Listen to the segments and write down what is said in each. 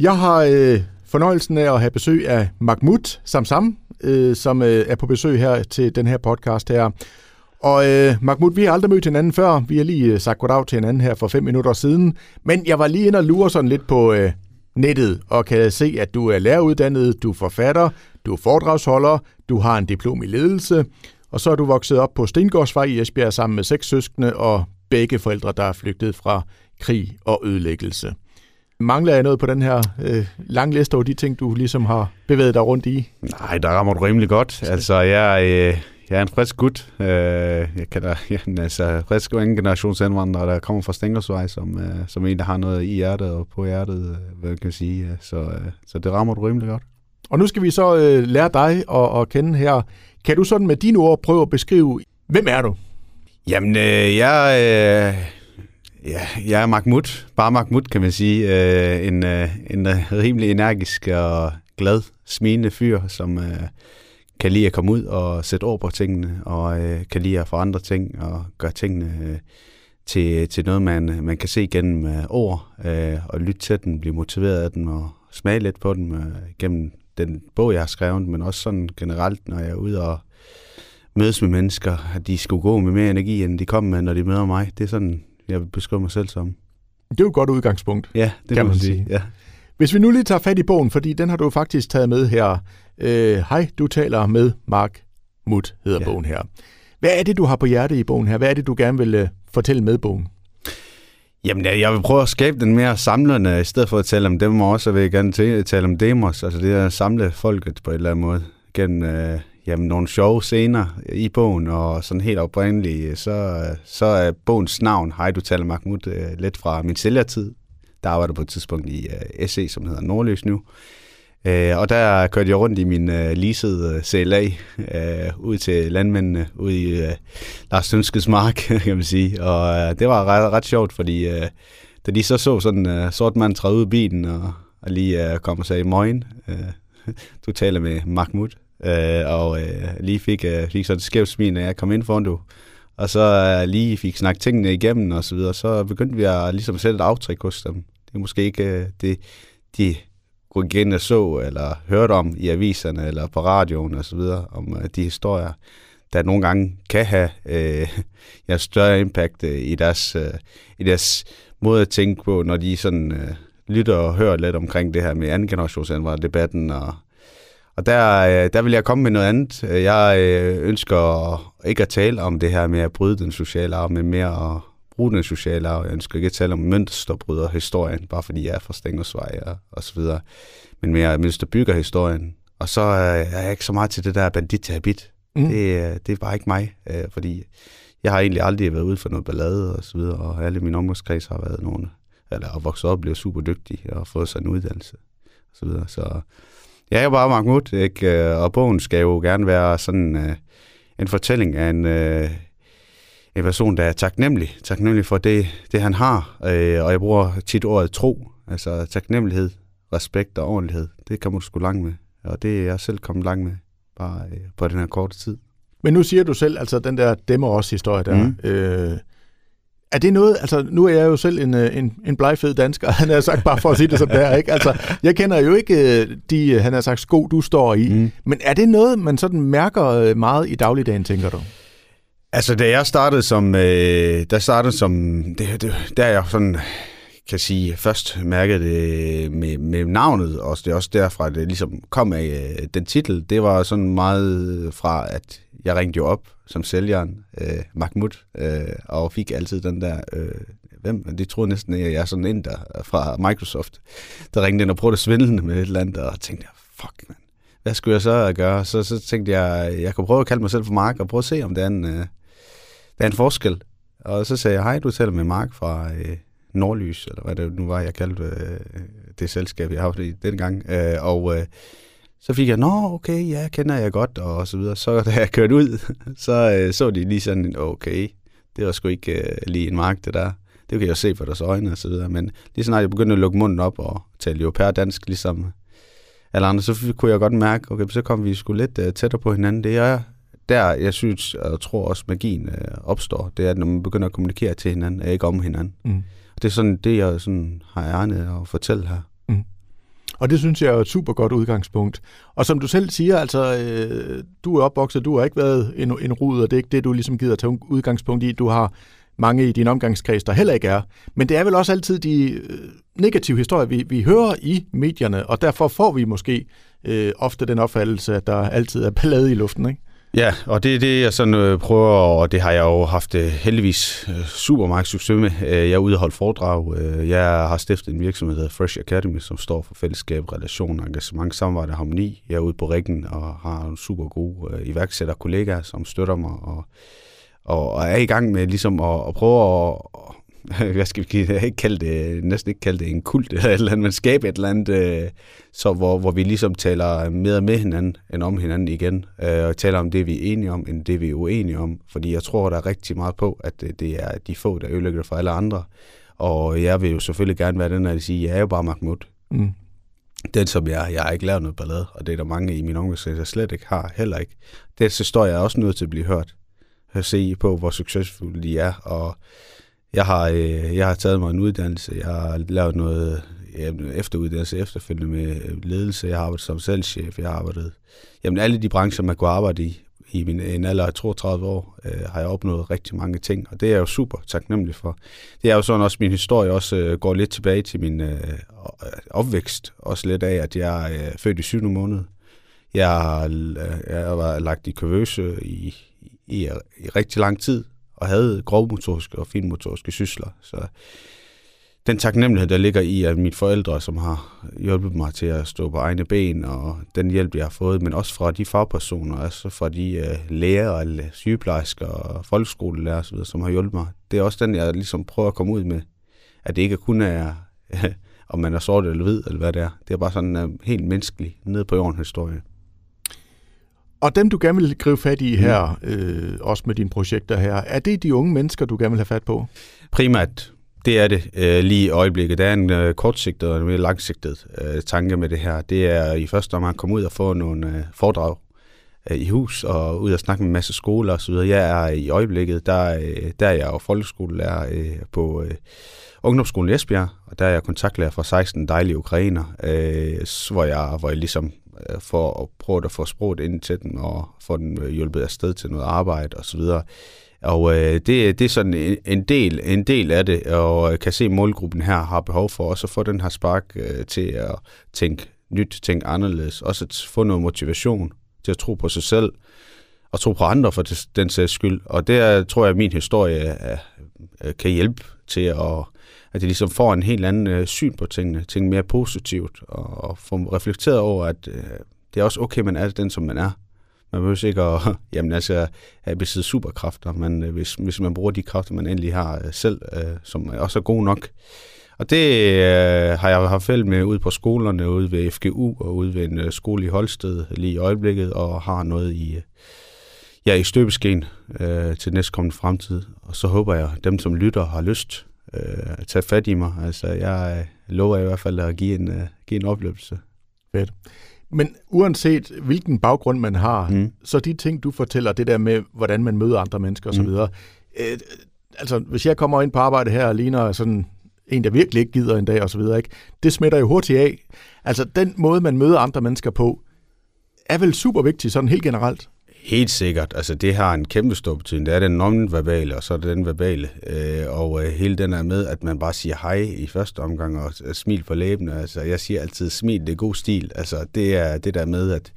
Jeg har øh, fornøjelsen af at have besøg af Mahmoud Samsam, øh, som øh, er på besøg her til den her podcast her. Og øh, Mahmoud, vi har aldrig mødt hinanden før. Vi har lige øh, sagt goddag til hinanden her for fem minutter siden. Men jeg var lige inde og lure sådan lidt på øh, nettet, og kan se, at du er læreruddannet, du er forfatter, du er foredragsholder, du har en diplom i ledelse, og så er du vokset op på Stengårdsvej i Esbjerg sammen med seks søskende og begge forældre, der er flygtet fra krig og ødelæggelse. Mangler jeg noget på den her øh, lange liste over de ting, du ligesom har bevæget dig rundt i? Nej, der rammer du rimelig godt. Altså, jeg, øh, jeg er en frisk gut. Øh, jeg kan da, ja, altså, frisk og anden generationsindvandrer, der kommer fra Stængersvej, som, øh, som en, der har noget i hjertet og på hjertet, øh, hvad kan jeg sige. Så, øh, så det rammer du rimelig godt. Og nu skal vi så øh, lære dig at, at kende her. Kan du sådan med dine ord prøve at beskrive, hvem er du? Jamen, øh, jeg, øh, ja, jeg er Mahmoud. Bare Mahmoud, kan man sige. Øh, en, øh, en øh, rimelig energisk og glad, smilende fyr, som... Øh, kan lide at komme ud og sætte ord på tingene, og øh, kan lide at forandre ting og gøre tingene øh, til, til noget, man, man kan se gennem øh, ord, øh, og lytte til den, blive motiveret af den og smage lidt på den øh, gennem den bog, jeg har skrevet, men også sådan generelt, når jeg er ude og mødes med mennesker, at de skulle gå med mere energi, end de kom med, når de møder mig. Det er sådan, jeg vil beskrive mig selv som. Det er jo et godt udgangspunkt. Ja, det kan man sige. sige. Ja. Hvis vi nu lige tager fat i bogen, fordi den har du faktisk taget med her. Øh, hej, du taler med Mark Mut, hedder ja. bogen her. Hvad er det, du har på hjerte i bogen her? Hvad er det, du gerne vil uh, fortælle med bogen? Jamen, jeg vil prøve at skabe den mere samlende, i stedet for at tale om dem også, vil jeg gerne tale om demos, altså det at samle folket på en eller anden måde, gennem øh, jamen, nogle sjove scener i bogen, og sådan helt oprindeligt, så, så er bogens navn, Hej, du taler Mahmoud, øh, lidt fra min sælgertid, der arbejder på et tidspunkt i øh, SE, som hedder Nordløs nu. Uh, og der kørte jeg rundt i min uh, leasede CLA ud til landmændene ud i Lars Tønskes mark, kan man sige. Og det var ret, ret sjovt, fordi da de så så sådan en sort mand træde ud af bilen og, og lige uh, kom og sagde, morgen, uh, du taler med Mahmoud, øh, og øh, lige fik, øh, fik sådan et skævt smil, når jeg kom ind foran du og så øh, lige fik snakket tingene igennem og så videre, så begyndte vi at ligesom sætte et aftryk hos dem. Det er måske ikke øh, det, de gå igen og så, eller hørte om i aviserne, eller på radioen og så videre, om øh, de historier, der nogle gange kan have øh, ja, større impact øh, i, deres, øh, i deres måde at tænke på, når de sådan øh, lytter og hører lidt omkring det her med anden debatten og og der, øh, der vil jeg komme med noget andet. Jeg øh, ønsker ikke at tale om det her med at bryde den sociale arv, men mere at bruge den sociale arv. Jeg ønsker ikke at tale om mønsterbryder historien, bare fordi jeg er fra Stængersvej og, og så videre. Men mere bygger historien. Og så øh, er jeg ikke så meget til det der bandit habit. Mm. Det, det er bare ikke mig, fordi jeg har egentlig aldrig været ude for noget ballade og så videre, og alle mine omgangskreds har været nogen, eller har vokset op og blevet super dygtige og fået sig en uddannelse og så videre. Så jeg er bare Mahmoud, ikke? Øh, og bogen skal jo gerne være sådan uh, en fortælling af en, uh, en person, der er taknemmelig. Taknemmelig for det, det han har. Uh, og jeg bruger tit ordet tro. Altså taknemmelighed, respekt og ordentlighed. Det kan man sgu langt med. Og det er jeg selv kommet langt med, bare uh, på den her korte tid. Men nu siger du selv, altså den der dæmmer også historie der. Mm. Øh, er det noget, altså nu er jeg jo selv en, øh, en, en blegfed dansker, han har sagt bare for at sige det som det er, ikke? Altså, jeg kender jo ikke øh, de, øh, han har sagt, sko du står i, mm. men er det noget, man sådan mærker meget i dagligdagen, tænker du? Altså, da jeg startede som, øh, der startede som, det, det, der er jeg sådan, kan sige, først mærket det med, med navnet, og det er også derfra, det ligesom kom af den titel, det var sådan meget fra, at jeg ringte jo op som sælgeren, øh, Mahmoud, øh, og fik altid den der, øh, hvem, de troede næsten, at jeg er sådan en der fra Microsoft, der ringte ind og prøvede at svindle med et eller andet, og tænkte, fuck man, hvad skulle jeg så gøre? Så, så tænkte jeg, jeg kunne prøve at kalde mig selv for Mark, og prøve at se, om der er en, øh, der er en forskel. Og så sagde jeg, hej, du taler med Mark fra øh, Nordlys, eller hvad det nu var, jeg kaldte øh, det selskab, jeg har haft i den gang. Øh, og øh, så fik jeg, nå, okay, ja, kender jeg godt, og så videre. Så da jeg kørte ud, så øh, så de lige sådan, okay, det var sgu ikke øh, lige en mark, det der. Det kan jeg jo se på deres øjne og så videre. Men lige snart jeg begyndte at lukke munden op og tale jo dansk, ligesom alle andre, så kunne jeg godt mærke, okay, så kom vi sgu lidt uh, tættere på hinanden. Det er der, jeg synes og tror også, magien uh, opstår. Det er, når man begynder at kommunikere til hinanden, og ikke om hinanden. Mm. Og det er sådan det, jeg sådan har ærnet at fortælle her. Og det synes jeg er et super godt udgangspunkt. Og som du selv siger, altså, øh, du er opvokset, du har ikke været en, en rud, og det er ikke det, du ligesom gider tage udgangspunkt i. Du har mange i din omgangskreds, der heller ikke er. Men det er vel også altid de øh, negative historier, vi, vi hører i medierne, og derfor får vi måske øh, ofte den opfattelse, at der altid er ballade i luften, ikke? Ja, og det er det, jeg sådan øh, prøver, og det har jeg jo haft øh, heldigvis øh, super meget succes med. Øh, jeg er ude og holde foredrag. Øh, jeg har stiftet en virksomhed, der hedder Fresh Academy, som står for fællesskab, relation, engagement, samarbejde og harmoni. Jeg er ude på riggen og har en super gode øh, iværksætter kollegaer, som støtter mig og, og, og er i gang med ligesom at, at prøve at, hvad skal vi ikke kalde det, næsten ikke kalde det en kult eller et eller andet, men skabe et eller andet, øh, så hvor, hvor vi ligesom taler mere med hinanden end om hinanden igen, øh, og taler om det, vi er enige om, end det, vi er uenige om. Fordi jeg tror, der er rigtig meget på, at det, er de få, der ødelægger for alle andre. Og jeg vil jo selvfølgelig gerne være den, der siger, jeg er jo bare Mahmoud. Mm. Den, som jeg, jeg har ikke lavet noget ballade, og det er der mange i min omgangskreds, jeg slet ikke har, heller ikke. Det, så står jeg også nødt til at blive hørt. At se på, hvor succesfulde de er, og jeg har, øh, jeg har taget mig en uddannelse, jeg har lavet noget jamen, efteruddannelse efterfølgende med øh, ledelse, jeg har arbejdet som salgschef, jeg har arbejdet, jamen alle de brancher, man kunne arbejde i, i min en alder af 32 år, øh, har jeg opnået rigtig mange ting, og det er jeg jo super taknemmelig for. Det er jo sådan også, min historie også øh, går lidt tilbage til min øh, øh opvækst, også lidt af, at jeg er øh, født i 7. måned. Jeg øh, jeg var lagt i køvøse i, i, i rigtig lang tid, og havde grovmotoriske og finmotoriske sysler. Så den taknemmelighed, der ligger i, at mine forældre, som har hjulpet mig til at stå på egne ben, og den hjælp, jeg har fået, men også fra de fagpersoner, altså fra de øh, uh, læger, sygeplejersker og folkeskolelærer osv., som har hjulpet mig. Det er også den, jeg ligesom prøver at komme ud med. At det ikke kun er, om man er sort eller hvid, eller hvad det er. Det er bare sådan en uh, helt menneskelig, ned på jorden historie. Og dem, du gerne vil gribe fat i her, mm. øh, også med dine projekter her, er det de unge mennesker, du gerne vil have fat på? Primært, det er det øh, lige i øjeblikket. Der er en øh, kortsigtet og en mere langsigtet øh, tanke med det her. Det er i første omgang at komme ud og få nogle øh, foredrag øh, i hus og ud og snakke med en masse skoler osv. Jeg er i øjeblikket, der, øh, der er jeg jo folkeskolelærer øh, på øh, Ungdomsskolen Esbjerg, og der er jeg kontaktlærer for 16 dejlige ukrainer, øh, hvor, jeg, hvor jeg ligesom Øh, for at prøve at få sproget ind til den og få den øh, hjulpet afsted til noget arbejde osv. Og, og øh, det, det er sådan en, en, del, en del af det, og jeg kan se, at målgruppen her har behov for også at få den her spark øh, til at tænke nyt, tænke anderledes, også at få noget motivation til at tro på sig selv, og tro på andre for den sags skyld. Og det tror jeg, at min historie øh, kan hjælpe til at at de ligesom får en helt anden øh, syn på tingene, tænke mere positivt, og, og få reflekteret over, at øh, det er også okay, man er den, som man er. Man behøver ikke at jamen, altså, have besiddet superkræfter, men øh, hvis, hvis man bruger de kræfter, man endelig har øh, selv, øh, som også er gode nok. Og det øh, har jeg haft fælde med ude på skolerne, ude ved FGU og ude ved en øh, skole i Holsted lige i øjeblikket, og har noget i, ja, i støbeskeen øh, til næstkommende fremtid. Og så håber jeg, at dem, som lytter, har lyst øh, tage fat i mig. Altså, jeg øh, lover i hvert fald at give en, øh, give en oplevelse. Fedt. Men uanset hvilken baggrund man har, mm. så de ting, du fortæller, det der med, hvordan man møder andre mennesker osv., mm. øh, altså hvis jeg kommer ind på arbejde her og ligner sådan en, der virkelig ikke gider en dag osv., ikke? det smitter jo hurtigt af. Altså den måde, man møder andre mennesker på, er vel super vigtig sådan helt generelt. Helt sikkert. Altså, det har en kæmpe stor betydning. Det er den non-verbale, og så er det den verbale. Øh, og øh, hele den er med, at man bare siger hej i første omgang, og smil på læbene. Altså, jeg siger altid, smil, det er god stil. Altså, det er det der med, at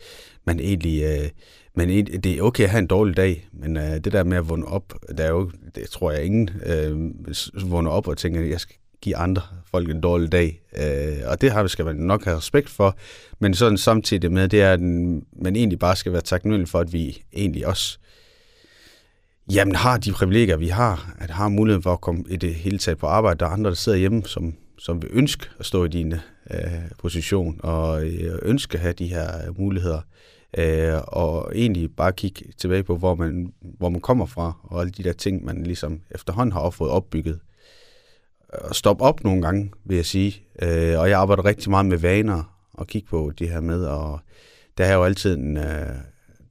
man egentlig... Øh, men det er okay at have en dårlig dag, men øh, det der med at vågne op, der er jo, det tror jeg ingen øh, vågner op og tænker, at jeg skal give andre folk en dårlig dag. Øh, og det har vi skal man nok have respekt for. Men sådan samtidig med, det er, at man egentlig bare skal være taknemmelig for, at vi egentlig også jamen, har de privilegier, vi har. At har muligheden for at komme i det hele taget på arbejde. Der er andre, der sidder hjemme, som, som vil ønske at stå i din øh, position, og øh, ønske at have de her øh, muligheder. Øh, og egentlig bare kigge tilbage på, hvor man, hvor man kommer fra, og alle de der ting, man ligesom efterhånden har fået opbygget at stoppe op nogle gange, vil jeg sige. Øh, og jeg arbejder rigtig meget med vaner og kigge på det her med, og der er jo altid en øh,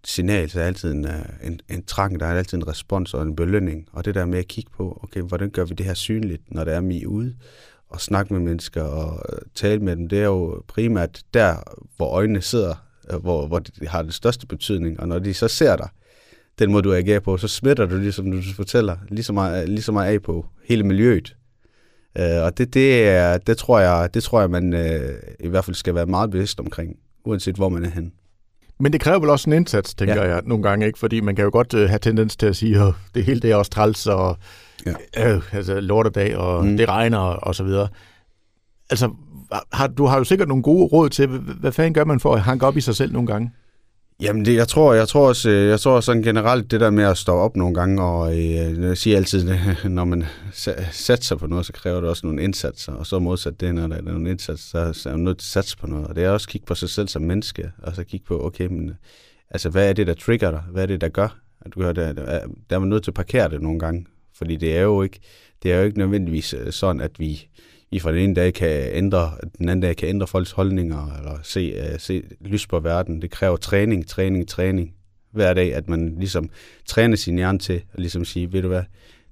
signal, der er altid en, øh, en, en trang, der er altid en respons og en belønning. Og det der med at kigge på, okay, hvordan gør vi det her synligt, når der er mig ude, og snakke med mennesker og øh, tale med dem, det er jo primært der, hvor øjnene sidder, øh, hvor, hvor det har den største betydning. Og når de så ser dig, den måde du agerer på, så smitter du, ligesom du fortæller, lige så meget, lige så meget af på hele miljøet. Uh, og det, det, er, det, tror jeg, det tror jeg, man uh, i hvert fald skal være meget bevidst omkring, uanset hvor man er henne. Men det kræver vel også en indsats, tænker ja. jeg nogle gange, ikke? Fordi man kan jo godt uh, have tendens til at sige, at det hele det er også træls, og ja. øh, altså lortedag, og mm. det regner, og, og så videre. Altså, har, du har jo sikkert nogle gode råd til, hvad fanden gør man for at hanke op i sig selv nogle gange? Jamen, det, jeg tror, jeg tror også, øh, jeg tror sådan generelt det der med at stå op nogle gange, og øh, jeg siger altid, når man satser på noget, så kræver det også nogle indsatser, og så modsat det, når der er nogle indsatser, så er man nødt til at satse på noget. Og det er også at kigge på sig selv som menneske, og så kigge på, okay, men, altså, hvad er det, der trigger dig? Hvad er det, der gør, at du gør det? Der er man nødt til at parkere det nogle gange, fordi det er jo ikke, det er jo ikke nødvendigvis øh, sådan, at vi, i fra den ene dag kan ændre, den anden dag kan ændre folks holdninger, eller se, uh, se lys på verden. Det kræver træning, træning, træning hver dag, at man ligesom træner sin hjerne til at ligesom sige, ved du hvad,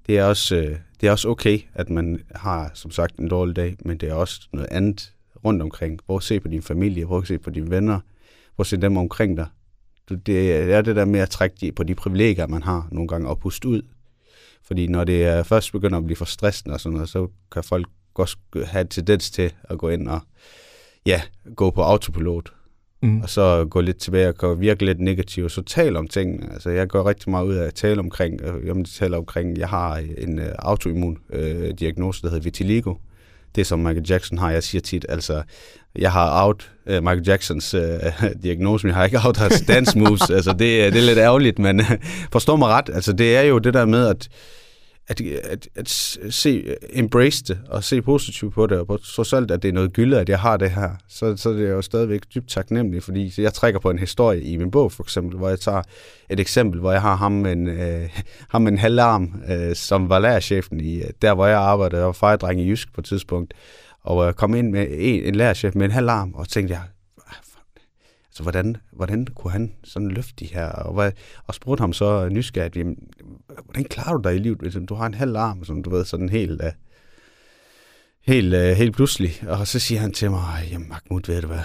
det er også, uh, det er også okay, at man har, som sagt, en dårlig dag, men det er også noget andet rundt omkring. Hvor se på din familie, hvor se på dine venner, hvor se dem omkring dig. Det er det der med at trække på de privilegier, man har nogle gange, og puste ud. Fordi når det først begynder at blive for stressende og sådan noget, så kan folk godt have en tendens til at gå ind og ja, gå på autopilot. Mm. Og så gå lidt tilbage og virke lidt negativ, og så tale om ting. Altså, jeg går rigtig meget ud af at tale omkring, øh, jeg taler omkring, jeg har en uh, autoimmun uh, diagnose, der hedder vitiligo. Det som Michael Jackson har, jeg siger tit, altså, jeg har out uh, Michael Jacksons uh, diagnose, men jeg har ikke out hans dance moves. altså, det, det er lidt ærgerligt, men uh, forstå mig ret. Altså, det er jo det der med, at at, at, at se, embrace det og se positivt på det, og på trods alt, at det er noget gylde, at jeg har det her, så, så det er jeg jo stadigvæk dybt taknemmelig, fordi jeg trækker på en historie i min bog, for eksempel, hvor jeg tager et eksempel, hvor jeg har ham med en, øh, ham med en halvarm, øh, som var lærerchefen i, øh, der hvor jeg arbejdede, og var fejdreng i Jysk på et tidspunkt, og øh, kom ind med en, en lærerchef med en halvarm, og tænkte jeg, så hvordan, hvordan kunne han sådan løfte de her? Og, hvad, og spurgte ham så nysgerrigt, jamen, hvordan klarer du dig i livet, hvis du har en halv arm, som du ved, sådan helt, uh, helt, uh, helt pludselig. Og så siger han til mig, jamen Mahmoud, ved du hvad,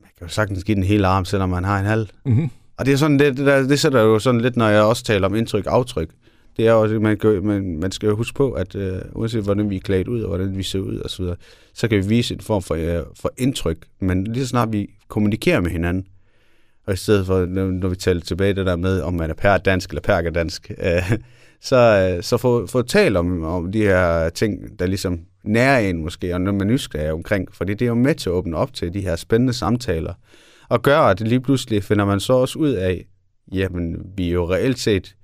man kan jo sagtens give den hele arm, selvom man har en halv. Mm-hmm. Og det er sådan, det, det, der, det sætter jo sådan lidt, når jeg også taler om indtryk aftryk. Det er også, man, kan, man, man skal jo huske på, at øh, uanset hvordan vi er klædt ud, og hvordan vi ser ud, og så, videre, så kan vi vise en form for, øh, for indtryk. Men lige så snart vi kommunikerer med hinanden, og i stedet for, når vi taler tilbage det der med, om man er per dansk eller per dansk, øh, så, øh, så få, få talt om, om de her ting, der ligesom nærer en måske, og når man nysgerrig omkring, fordi det er jo med til at åbne op til de her spændende samtaler, og gør, at lige pludselig finder man så også ud af, jamen, vi er jo reelt set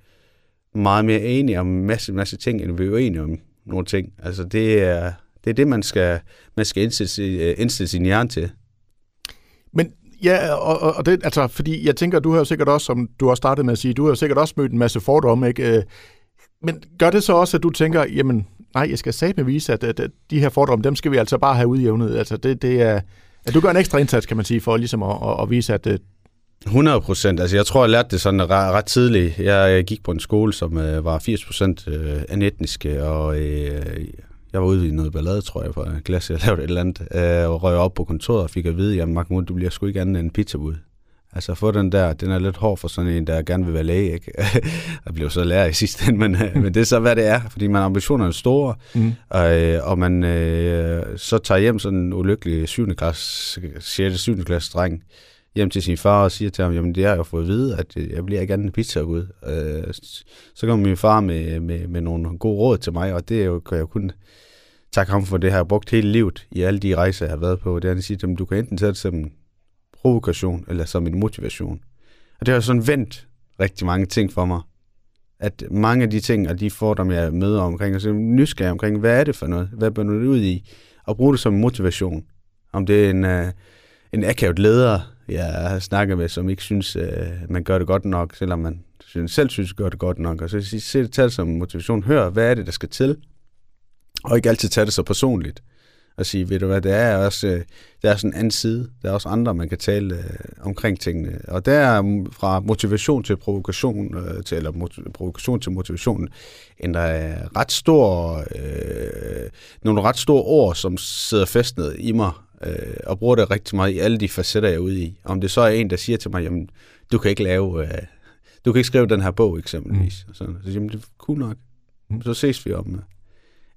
meget mere enige om en masse, masse ting, end vi er enige om nogle ting. Altså, det er det, er det man skal, man skal indstille, øh, indstille sin hjerne til. Men Ja, og, og det, altså, fordi jeg tænker, du har jo sikkert også, som du har startet med at sige, du har jo sikkert også mødt en masse fordomme, ikke? Øh, men gør det så også, at du tænker, jamen, nej, jeg skal satme vise, at, at, at de her fordomme, dem skal vi altså bare have udjævnet. Altså, det, det er, at du gør en ekstra indsats, kan man sige, for ligesom at, at, at vise, at... Øh, 100 øh, procent. Altså, jeg tror, jeg lærte det sådan ret, ret tidligt. Jeg, gik på en skole, som øh, var 80 procent øh, etniske, og øh, jeg var ude i noget ballade, tror jeg, på en glas, jeg lavede et eller andet, øh, og røg op på kontoret og fik at vide, at Mahmoud, du bliver sgu ikke andet end en pizzabud. Altså få den der, den er lidt hård for sådan en, der gerne vil være læge, ikke? jeg blev så lærer i sidste ende, men, øh, men det er så, hvad det er, fordi man ambitionerne er store, mm. og, øh, og man øh, så tager hjem sådan en ulykkelig 7. klasse, 6. 7. klasse dreng, hjem til sin far og siger til ham, jamen det har jeg fået at vide, at øh, jeg bliver ikke andet pizza ud. Øh, så kommer min far med, med, med nogle gode råd til mig, og det er jo, kan jeg jo kun takke ham for det, har jeg brugt hele livet i alle de rejser, jeg har været på. Det er at sige, at du kan enten tage det som en provokation, eller som en motivation. Og det har sådan vendt rigtig mange ting for mig. At mange af de ting, og de fordomme, jeg møder omkring, og så nysgerrig omkring, hvad er det for noget? Hvad bør du ud i? Og bruge det som motivation. Om det er en, uh, en akavet leder, jeg har snakket med, som ikke synes, øh, man gør det godt nok, selvom man synes, selv synes, gør det godt nok. Og så sige, se det som motivation. Hør, hvad er det, der skal til? Og ikke altid tage det så personligt. og sige, ved du hvad, det er også, øh, der er sådan en anden side. Der er også andre, man kan tale øh, omkring tingene. Og der er fra motivation til provokation, øh, til, eller mot- provokation til motivation, en der er ret stor, øh, nogle ret store ord, som sidder festnet i mig, øh, og bruger det rigtig meget i alle de facetter, jeg er ude i. Om det så er en, der siger til mig, jamen, du kan ikke lave, øh, du kan ikke skrive den her bog, eksempelvis. Mm. Så, så jamen, det er cool nok. Mm. Så ses vi om. Øh.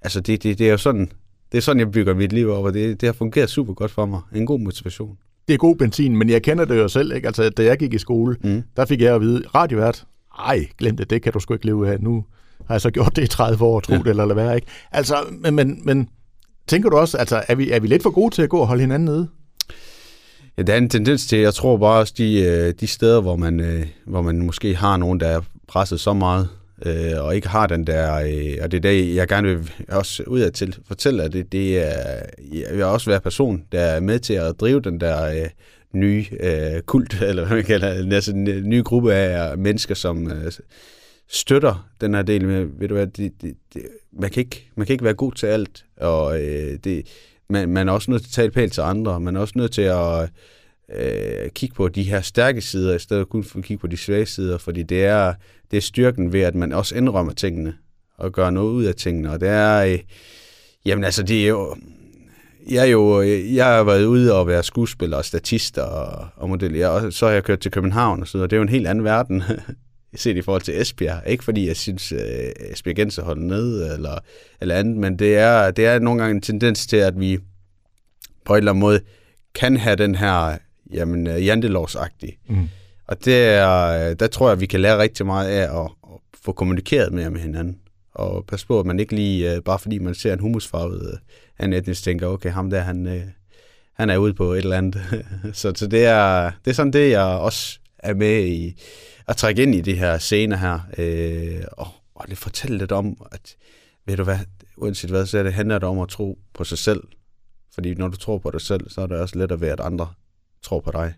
Altså, det, det, det er jo sådan, det er sådan, jeg bygger mit liv op, og det, det har fungeret super godt for mig. En god motivation. Det er god benzin, men jeg kender det jo selv. Ikke? Altså, da jeg gik i skole, mm. der fik jeg at vide, radiovært, ej, glem det, det kan du sgu ikke leve af. Nu har jeg så gjort det i 30 år, tro ja. det eller lade være. Ikke? Altså, men, men, men tænker du også, altså, er vi, er vi lidt for gode til at gå og holde hinanden nede? Ja, der er en tendens til, jeg tror bare også, de, øh, de steder, hvor man, øh, hvor man måske har nogen, der er presset så meget, øh, og ikke har den der, øh, og det er det, jeg gerne vil også ud af til fortælle, at det, det er, jeg vil også være person, der er med til at drive den der øh, nye øh, kult, eller hvad man kalder det, altså en øh, ny gruppe af mennesker, som øh, støtter den her del med, ved du hvad, det, det, det, man, kan ikke, man kan ikke være god til alt, og øh, det, man, man er også nødt til at tale pænt til andre, man er også nødt til at øh, kigge på de her stærke sider, i stedet for kun at kigge på de svage sider, fordi det er, det er styrken ved, at man også indrømmer tingene, og gør noget ud af tingene, og det er, øh, jamen altså, det er jo, jeg er jo, jeg har været ude og være skuespiller og statist og, og model, jeg, og så har jeg kørt til København og så og det er jo en helt anden verden, set i forhold til Esbjerg. Ikke fordi jeg synes, øh, Esbjerg Genser holder ned eller, eller andet, men det er, det er nogle gange en tendens til, at vi på en eller anden måde kan have den her jamen, øh, jantelovsagtig. Mm. Og det er, der tror jeg, vi kan lære rigtig meget af at, at få kommunikeret mere med hinanden. Og pas på, at man ikke lige, øh, bare fordi man ser en humusfarvet en etnisk, tænker, okay, ham der, han, han er ude på et eller andet. så, så det, er, det er sådan det, jeg også er med i, at trække ind i de her scener her, øh, og, og det fortælle lidt om, at ved du hvad, uanset hvad, så er det, handler det om at tro på sig selv. Fordi når du tror på dig selv, så er det også lettere ved, at andre tror på dig.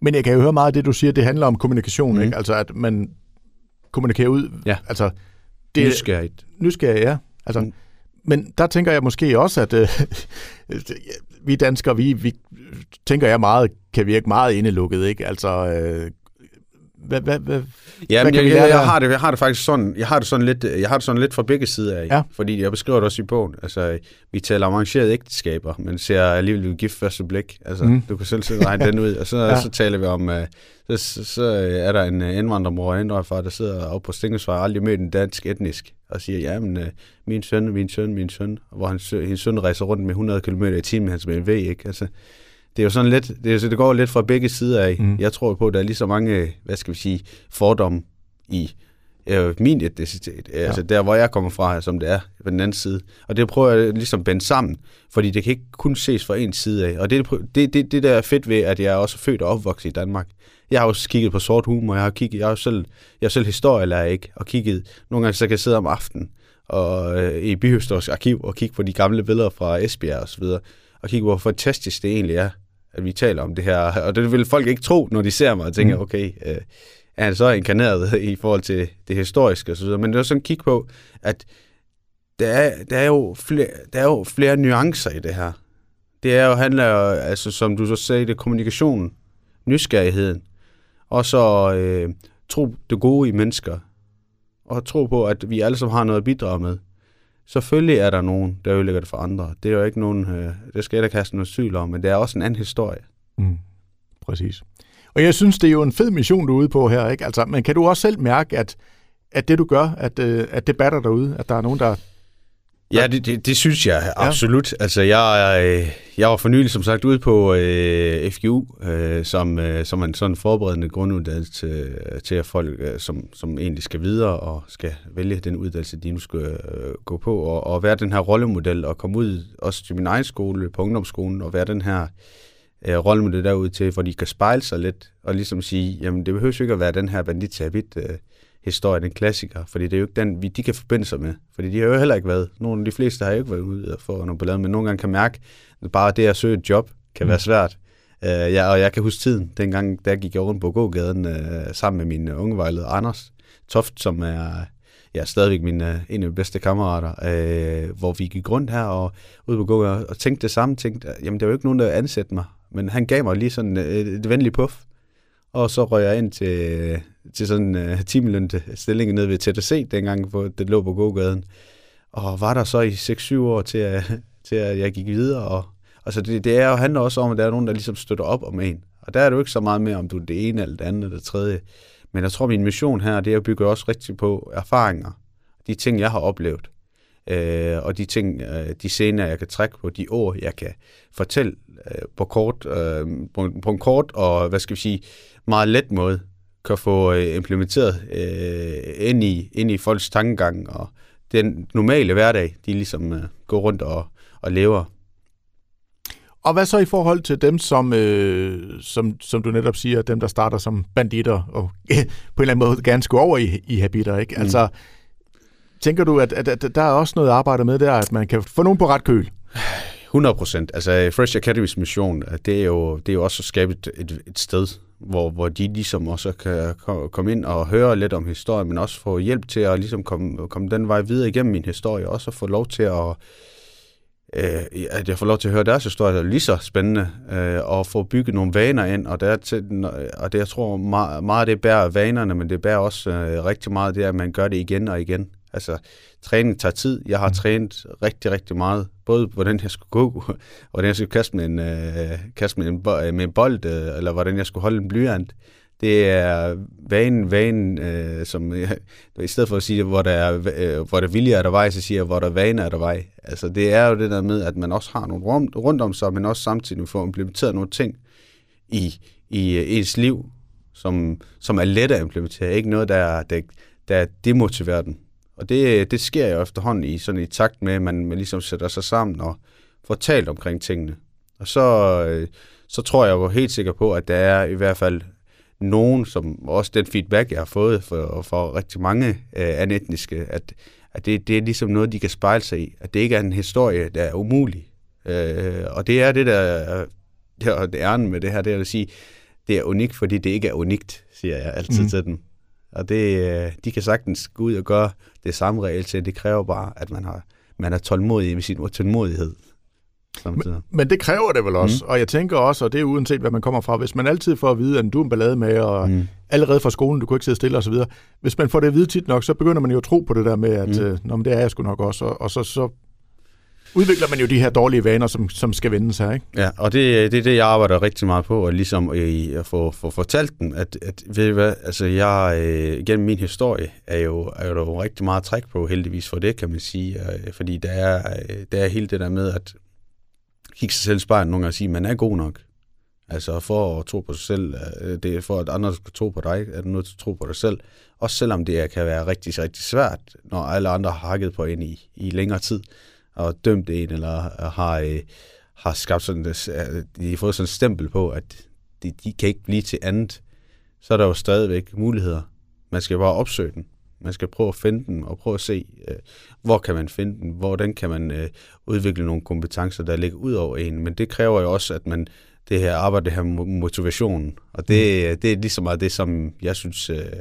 Men jeg kan jo høre meget af det, du siger, det handler om kommunikation, mm. ikke? Altså, at man kommunikerer ud. Ja. Altså, det, nysgerrigt. Nysgerrigt, ja. Altså, mm. Men der tænker jeg måske også, at øh, vi danskere, vi, vi tænker jeg meget, kan virke meget indelukket, ikke? Altså, øh, hvad, hvad, hvad, ja, hvad jeg, jeg, jeg, har det, jeg har det faktisk sådan, jeg har det sådan lidt, jeg har det sådan lidt fra begge sider af, ja. fordi jeg beskriver det også i bogen. Altså, vi taler om arrangerede ægteskaber, men ser alligevel gift første blik. Altså, mm. du kan selv selv regne den ud, og så, ja. så taler vi om, uh, så, så, så er der en indvandrermor og indvandrerfar, der sidder oppe på Stingesvej, aldrig mødt en dansk etnisk, og siger, ja, men uh, min søn, min søn, min søn, hvor hans, hendes søn rejser rundt med 100 km i timen hans BMW, ikke? Altså, det er jo sådan lidt, det, det går lidt fra begge sider af. Mm. Jeg tror på, at der er lige så mange, hvad skal vi sige, fordomme i øh, min etnicitet, ja. altså der, hvor jeg kommer fra, som det er på den anden side. Og det prøver jeg ligesom at bende sammen, fordi det kan ikke kun ses fra en side af. Og det, det, det, det der er fedt ved, at jeg er også født og opvokset i Danmark. Jeg har også kigget på sort humor, jeg har kigget, jeg har selv, jeg er selv historielærer, ikke? Og kigget, nogle gange så kan jeg sidde om aftenen og, øh, i Byhistorisk Arkiv og kigge på de gamle billeder fra Esbjerg og så videre, og kigge hvor fantastisk det egentlig er, at vi taler om det her. Og det vil folk ikke tro, når de ser mig og tænker, mm. okay, øh, er han så inkarneret i forhold til det historiske osv. Men det er sådan at kigge på, at der er, der, er jo flere, der er jo flere nuancer i det her. Det er jo, handler jo, altså som du så sagde, det kommunikationen, nysgerrigheden, og så øh, tro det gode i mennesker, og tro på, at vi alle sammen har noget at bidrage med. Selvfølgelig er der nogen, der ødelægger det for andre. Det er jo ikke nogen, øh, det skal jeg da kaste noget syl om, men det er også en anden historie. Mm, præcis. Og jeg synes, det er jo en fed mission, du er ude på her, ikke? Altså, men kan du også selv mærke, at, at det du gør, at, øh, at det batter derude, at der er nogen, der, Ja, det, det, det synes jeg absolut. Ja. Altså, jeg, øh, jeg var for nylig, som sagt, ude på øh, FGU, øh, som, øh, som en sådan forberedende grunduddannelse til, til at folk, øh, som, som egentlig skal videre og skal vælge den uddannelse, de nu skal øh, gå på, og, og være den her rollemodel, og komme ud også til min egen skole, på ungdomsskolen, og være den her øh, rollemodel derude til, hvor de kan spejle sig lidt, og ligesom sige, jamen det behøver ikke at være den her bandit øh, historie, den klassiker, fordi det er jo ikke den, vi, de kan forbinde sig med. Fordi de har jo heller ikke været, nogle af de fleste har jo ikke været ude og få nogle ballade, men nogle gange kan mærke, at bare det at søge et job kan mm. være svært. Uh, ja, og jeg kan huske tiden, dengang der gik jeg rundt på gågaden uh, sammen med min unge vejleder Anders Toft, som er ja, stadigvæk min, en af mine bedste kammerater, øh, hvor vi gik rundt her og ude på gågaden og tænkte det samme, tænkte, jamen der var jo ikke nogen, der ansatte mig, men han gav mig lige sådan et, et venligt puff, og så røg jeg ind til, til sådan en uh, timelønte stilling nede ved TTC, dengang hvor det lå på gågaden, og var der så i 6-7 år til, at, til at jeg gik videre, og altså det, det er jo, handler også om, at der er nogen, der ligesom støtter op om en, og der er det jo ikke så meget mere, om du er det ene eller det andet eller det tredje, men jeg tror, min mission her, det er at bygge også rigtig på erfaringer, de ting, jeg har oplevet, øh, og de ting, øh, de scener, jeg kan trække på, de ord, jeg kan fortælle øh, på, kort, øh, på, på en kort og, hvad skal vi sige, meget let måde, kan få øh, implementeret øh, ind, i, ind i folks tankegang og den normale hverdag, de ligesom øh, går rundt og, og lever. Og hvad så i forhold til dem, som, øh, som, som du netop siger, dem der starter som banditter og på en eller anden måde gerne skulle over i, i habiter, ikke? Mm. Tænker du, at, at, at der er også noget arbejde med der, at man kan få nogen på ret køl? 100 procent. Altså Fresh Academys mission, det er jo, det er jo også at skabe et, et, et sted, hvor, hvor de ligesom også kan komme ind og høre lidt om historien, men også få hjælp til at ligesom komme, komme den vej videre igennem min historie, og også få lov til at øh, at jeg får lov til at høre deres historie, er lige så spændende, øh, og få bygget nogle vaner ind, og, der til, og det, jeg tror meget, meget det bærer vanerne, men det bærer også øh, rigtig meget det, at man gør det igen og igen. Altså, træning tager tid. Jeg har mm. trænet rigtig, rigtig meget. Både hvordan jeg skulle gå, og hvordan jeg skulle kaste med en, øh, kaste med en, med en bold, øh, eller hvordan jeg skulle holde en blyant. Det er vanen, vanen, øh, som jeg, i stedet for at sige, hvor der er, øh, hvor der vilje er der vej, så siger jeg, hvor der vane er der vej. Altså, det er jo det der med, at man også har nogle rum, rundt om sig, men også samtidig får implementeret nogle ting i, i øh, ens liv, som, som er let at implementere. Ikke noget, der, der, der demotiverer den. Og det, det sker jo efterhånden i, sådan i takt med, at man, man ligesom sætter sig sammen og får talt omkring tingene. Og så, øh, så tror jeg jo helt sikker på, at der er i hvert fald nogen, som også den feedback, jeg har fået for, for rigtig mange øh, anetniske, at, at det, det er ligesom noget, de kan spejle sig i. At det ikke er en historie, der er umulig. Øh, og det er det, der er, det er æren med det her, det er at sige, det er unikt, fordi det ikke er unikt, siger jeg altid mm. til dem. Og det, øh, de kan sagtens gå ud og gøre det samme til. Det kræver bare, at man, har, man er tålmodig med sin tålmodighed. Men, men det kræver det vel også, mm. og jeg tænker også, og det er uanset hvad man kommer fra, hvis man altid får at vide, at du er en ballade med, og mm. allerede fra skolen, du kunne ikke sidde stille osv., hvis man får det at vide tit nok, så begynder man jo at tro på det der med, at mm. øh, Nå, men det er jeg sgu nok også, og, og så, så udvikler man jo de her dårlige vaner, som, som skal vendes her, ikke? Ja, og det, det er det, jeg arbejder rigtig meget på, og ligesom øh, i, at få, få fortalt dem, at, at ved I hvad, altså jeg, øh, gennem min historie, er jo, er jo rigtig meget træk på, heldigvis for det, kan man sige, øh, fordi der er, øh, der er hele det der med, at kigge sig selv i spejlet nogle gange og sige, at man er god nok. Altså for at tro på sig selv, øh, det er for at andre skal tro på dig, er du nødt til at tro på dig selv. Også selvom det kan være rigtig, rigtig svært, når alle andre har hakket på en i, i længere tid, og dømt en, eller har, øh, har skabt sådan, øh, de har fået sådan et stempel på, at de, de kan ikke blive til andet, så er der jo stadigvæk muligheder. Man skal bare opsøge den. Man skal prøve at finde den og prøve at se, øh, hvor kan man finde den, hvordan kan man øh, udvikle nogle kompetencer, der ligger ud over en. Men det kræver jo også, at man det her arbejde, det her motivation. Og det, mm. det er ligesom meget det, som jeg synes, øh,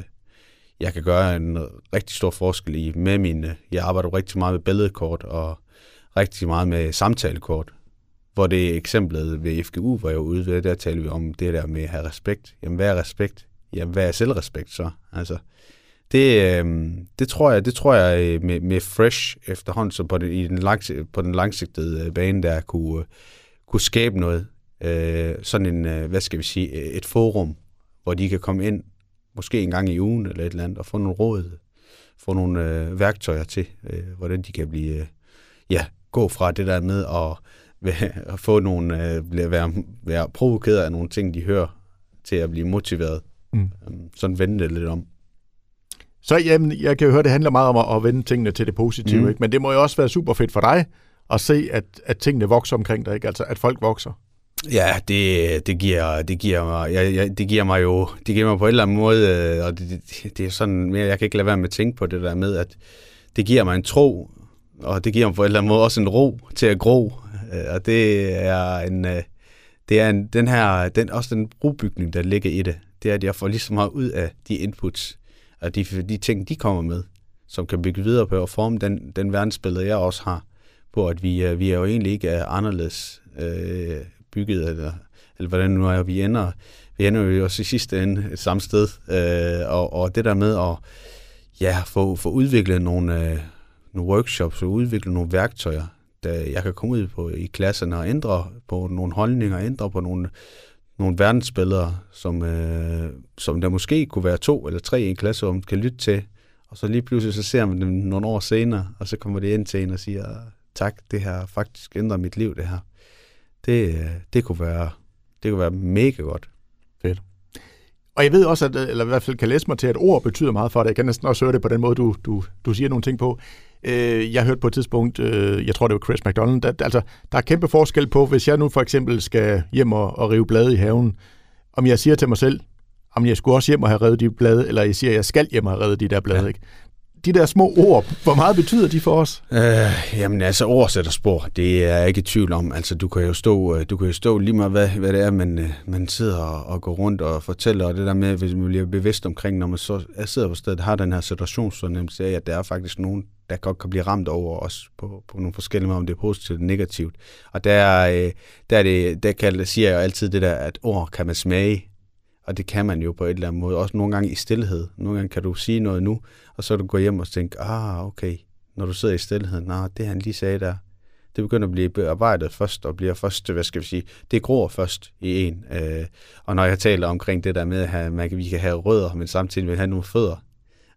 jeg kan gøre en rigtig stor forskel i med mine. Jeg arbejder rigtig meget med billedkort og rigtig meget med samtalekort. Hvor det eksemplet ved FGU, hvor jeg var ude ved, der taler vi om det der med at have respekt. Jamen, hvad er respekt? Jamen, hvad er selvrespekt så? Altså, det, øh, det tror jeg, det tror jeg øh, med, med Fresh efterhånden, så på den, i den, langs, på den langsigtede øh, bane, der kunne, øh, kunne skabe noget. Øh, sådan en, hvad skal vi sige, et forum, hvor de kan komme ind, måske en gang i ugen eller et eller andet, og få nogle råd, få nogle øh, værktøjer til, øh, hvordan de kan blive, øh, ja, gå fra det der med at, at få nogle, øh, være, være provokeret af nogle ting, de hører, til at blive motiveret. Mm. Sådan vende det lidt om. Så jamen, jeg kan jo høre, det handler meget om at, at vende tingene til det positive, mm. ikke? men det må jo også være super fedt for dig at se, at, at tingene vokser omkring dig, ikke? altså at folk vokser. Ja, det, det, giver, det, giver mig, jeg, jeg, det giver mig jo det giver mig på en eller anden måde, øh, og det, det, det er sådan mere, jeg kan ikke lade være med at tænke på det der med, at det giver mig en tro, og det giver mig på en eller anden måde også en ro til at gro, øh, og det er en, øh, det er en, den her, den, også den brobygning, der ligger i det, det er, at jeg får lige så meget ud af de inputs, og de, de ting, de kommer med, som kan bygge videre på og forme den, den verdensbillede, jeg også har, på at vi, vi er jo egentlig ikke anderledes øh, bygget, eller, eller hvordan nu er, vi ender, vi ender jo også i sidste ende et samme sted, øh, og, og det der med at ja, få, få udviklet nogle, øh, nogle workshops og udvikle nogle værktøjer, der jeg kan komme ud på i klasserne og ændre på nogle holdninger, ændre på nogle, nogle verdensbilleder, som, øh, som der måske kunne være to eller tre i en klasse, hvor man kan lytte til, og så lige pludselig så ser man dem nogle år senere, og så kommer det ind til en og siger, tak, det har faktisk ændret mit liv, det her. Det, øh, det, kunne, være, det kunne være mega godt. Fedt. Og jeg ved også, at, eller i hvert fald kan læse mig til, at ord betyder meget for det. Jeg kan næsten også høre det på den måde, du, du, du siger nogle ting på. Øh, jeg hørte på et tidspunkt, øh, jeg tror det var Chris McDonald, der, altså, der er kæmpe forskel på, hvis jeg nu for eksempel skal hjem og, og rive blade i haven, om jeg siger til mig selv, om jeg skulle også hjem og have reddet de blade, eller jeg siger, at jeg skal hjem og have reddet de der blade. Ja. Ikke? De der små ord, hvor meget betyder de for os? Øh, jamen altså, ord sætter spor, det er jeg ikke i tvivl om. Altså, du kan jo stå, øh, du kan jo stå lige meget, hvad, hvad det er, man, øh, man sidder og, og går rundt og fortæller, og det der med, hvis man bliver bevidst omkring, når man så jeg sidder på stedet, har den her situationsfornemmelse af, at der er faktisk nogen, der godt kan blive ramt over os på, på nogle forskellige måder, om det er positivt eller negativt. Og der, øh, der, er det, der kan, siger jeg jo altid det der, at ord kan man smage, og det kan man jo på et eller andet måde. Også nogle gange i stillhed. Nogle gange kan du sige noget nu, og så du går hjem og tænker, ah, okay, når du sidder i stillhed, nej, det han lige sagde der, det begynder at blive bearbejdet først, og bliver først, hvad skal vi sige, det gror først i en. Øh, og når jeg taler omkring det der med, at man, vi kan have rødder, men samtidig vil have nogle fødder,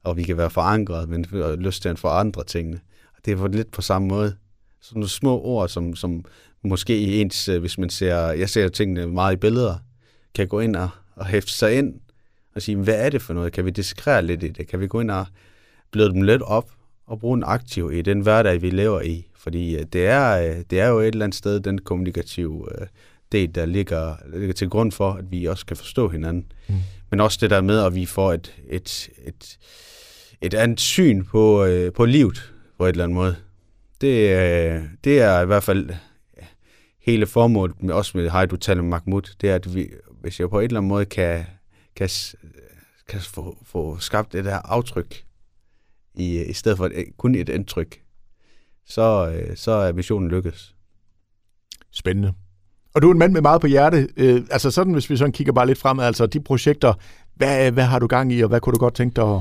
og vi kan være forankret, men og lyst til at forandre tingene. Og det er lidt på samme måde. Sådan nogle små ord, som, som måske i ens, øh, hvis man ser, jeg ser tingene meget i billeder, kan gå ind og og hæfte sig ind og sige, hvad er det for noget? Kan vi diskrere lidt i det? Kan vi gå ind og bløde dem lidt op og bruge en aktiv i den hverdag, vi lever i? Fordi øh, det er, øh, det er jo et eller andet sted den kommunikative øh, del, der ligger, ligger til grund for, at vi også kan forstå hinanden. Mm. Men også det der med, at vi får et, et, et, et andet syn på, på livet på et eller andet måde. Det, det er i hvert fald hele formålet, med, også med Hej, du taler med Mahmoud, det er, at vi, hvis jeg på en eller anden måde kan, kan, kan få, få skabt det der aftryk, i, i stedet for et, kun et indtryk, så, øh, så er missionen lykkes. Spændende. Og du er en mand med meget på hjerte. Øh, altså sådan, hvis vi sådan kigger bare lidt fremad, altså de projekter, hvad, hvad har du gang i, og hvad kunne du godt tænke dig at,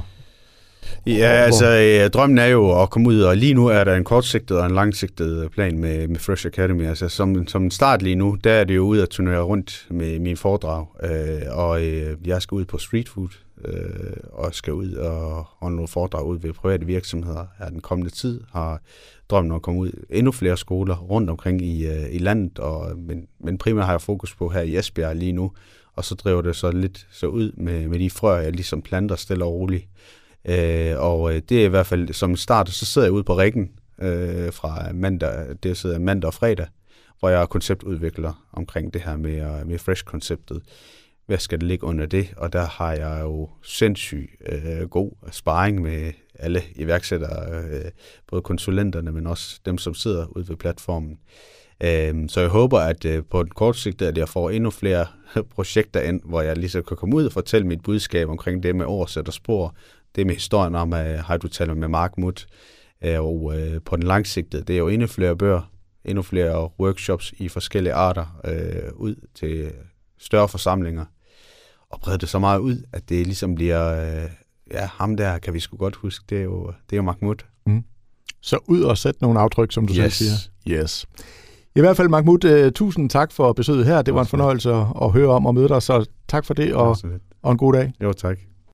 Ja, altså øh, drømmen er jo at komme ud, og lige nu er der en kortsigtet og en langsigtet plan med, med Fresh Academy. Altså som, som en start lige nu, der er det jo ud at turnere rundt med min foredrag, øh, og øh, jeg skal ud på street food, øh, og skal ud og holde nogle foredrag ud ved private virksomheder her den kommende tid. Har drømmen at komme ud endnu flere skoler rundt omkring i, øh, i landet, og, men, men primært har jeg fokus på her i Esbjerg lige nu, og så driver det så lidt så ud med, med de frøer, jeg ligesom planter stille og roligt. Øh, og øh, det er i hvert fald som start, så sidder jeg ude på rækken øh, fra mandag, det sidder mandag og fredag, hvor jeg er konceptudvikler omkring det her med, øh, med Fresh-konceptet. Hvad skal det ligge under det? Og der har jeg jo sindssygt øh, god sparring med alle iværksættere, øh, både konsulenterne, men også dem, som sidder ude ved platformen. Øh, så jeg håber, at øh, på den korte sigt, at jeg får endnu flere projekter ind, hvor jeg lige så kan komme ud og fortælle mit budskab omkring det med oversæt og spor, det med historien om, at har du talt med Mark Mutt, øh, og øh, på den langsigtede, det er jo endnu flere bøger, endnu flere workshops i forskellige arter øh, ud til større forsamlinger, og brede det så meget ud, at det ligesom bliver, øh, ja, ham der kan vi sgu godt huske, det er jo, det er jo Mahmoud. Mm. Så ud og sætte nogle aftryk, som du yes. selv siger. Yes. I hvert fald, Mahmoud, uh, tusind tak for besøget her. Det var en fornøjelse at, at høre om og møde dig, så tak for det, og, og en god dag. Jo, tak.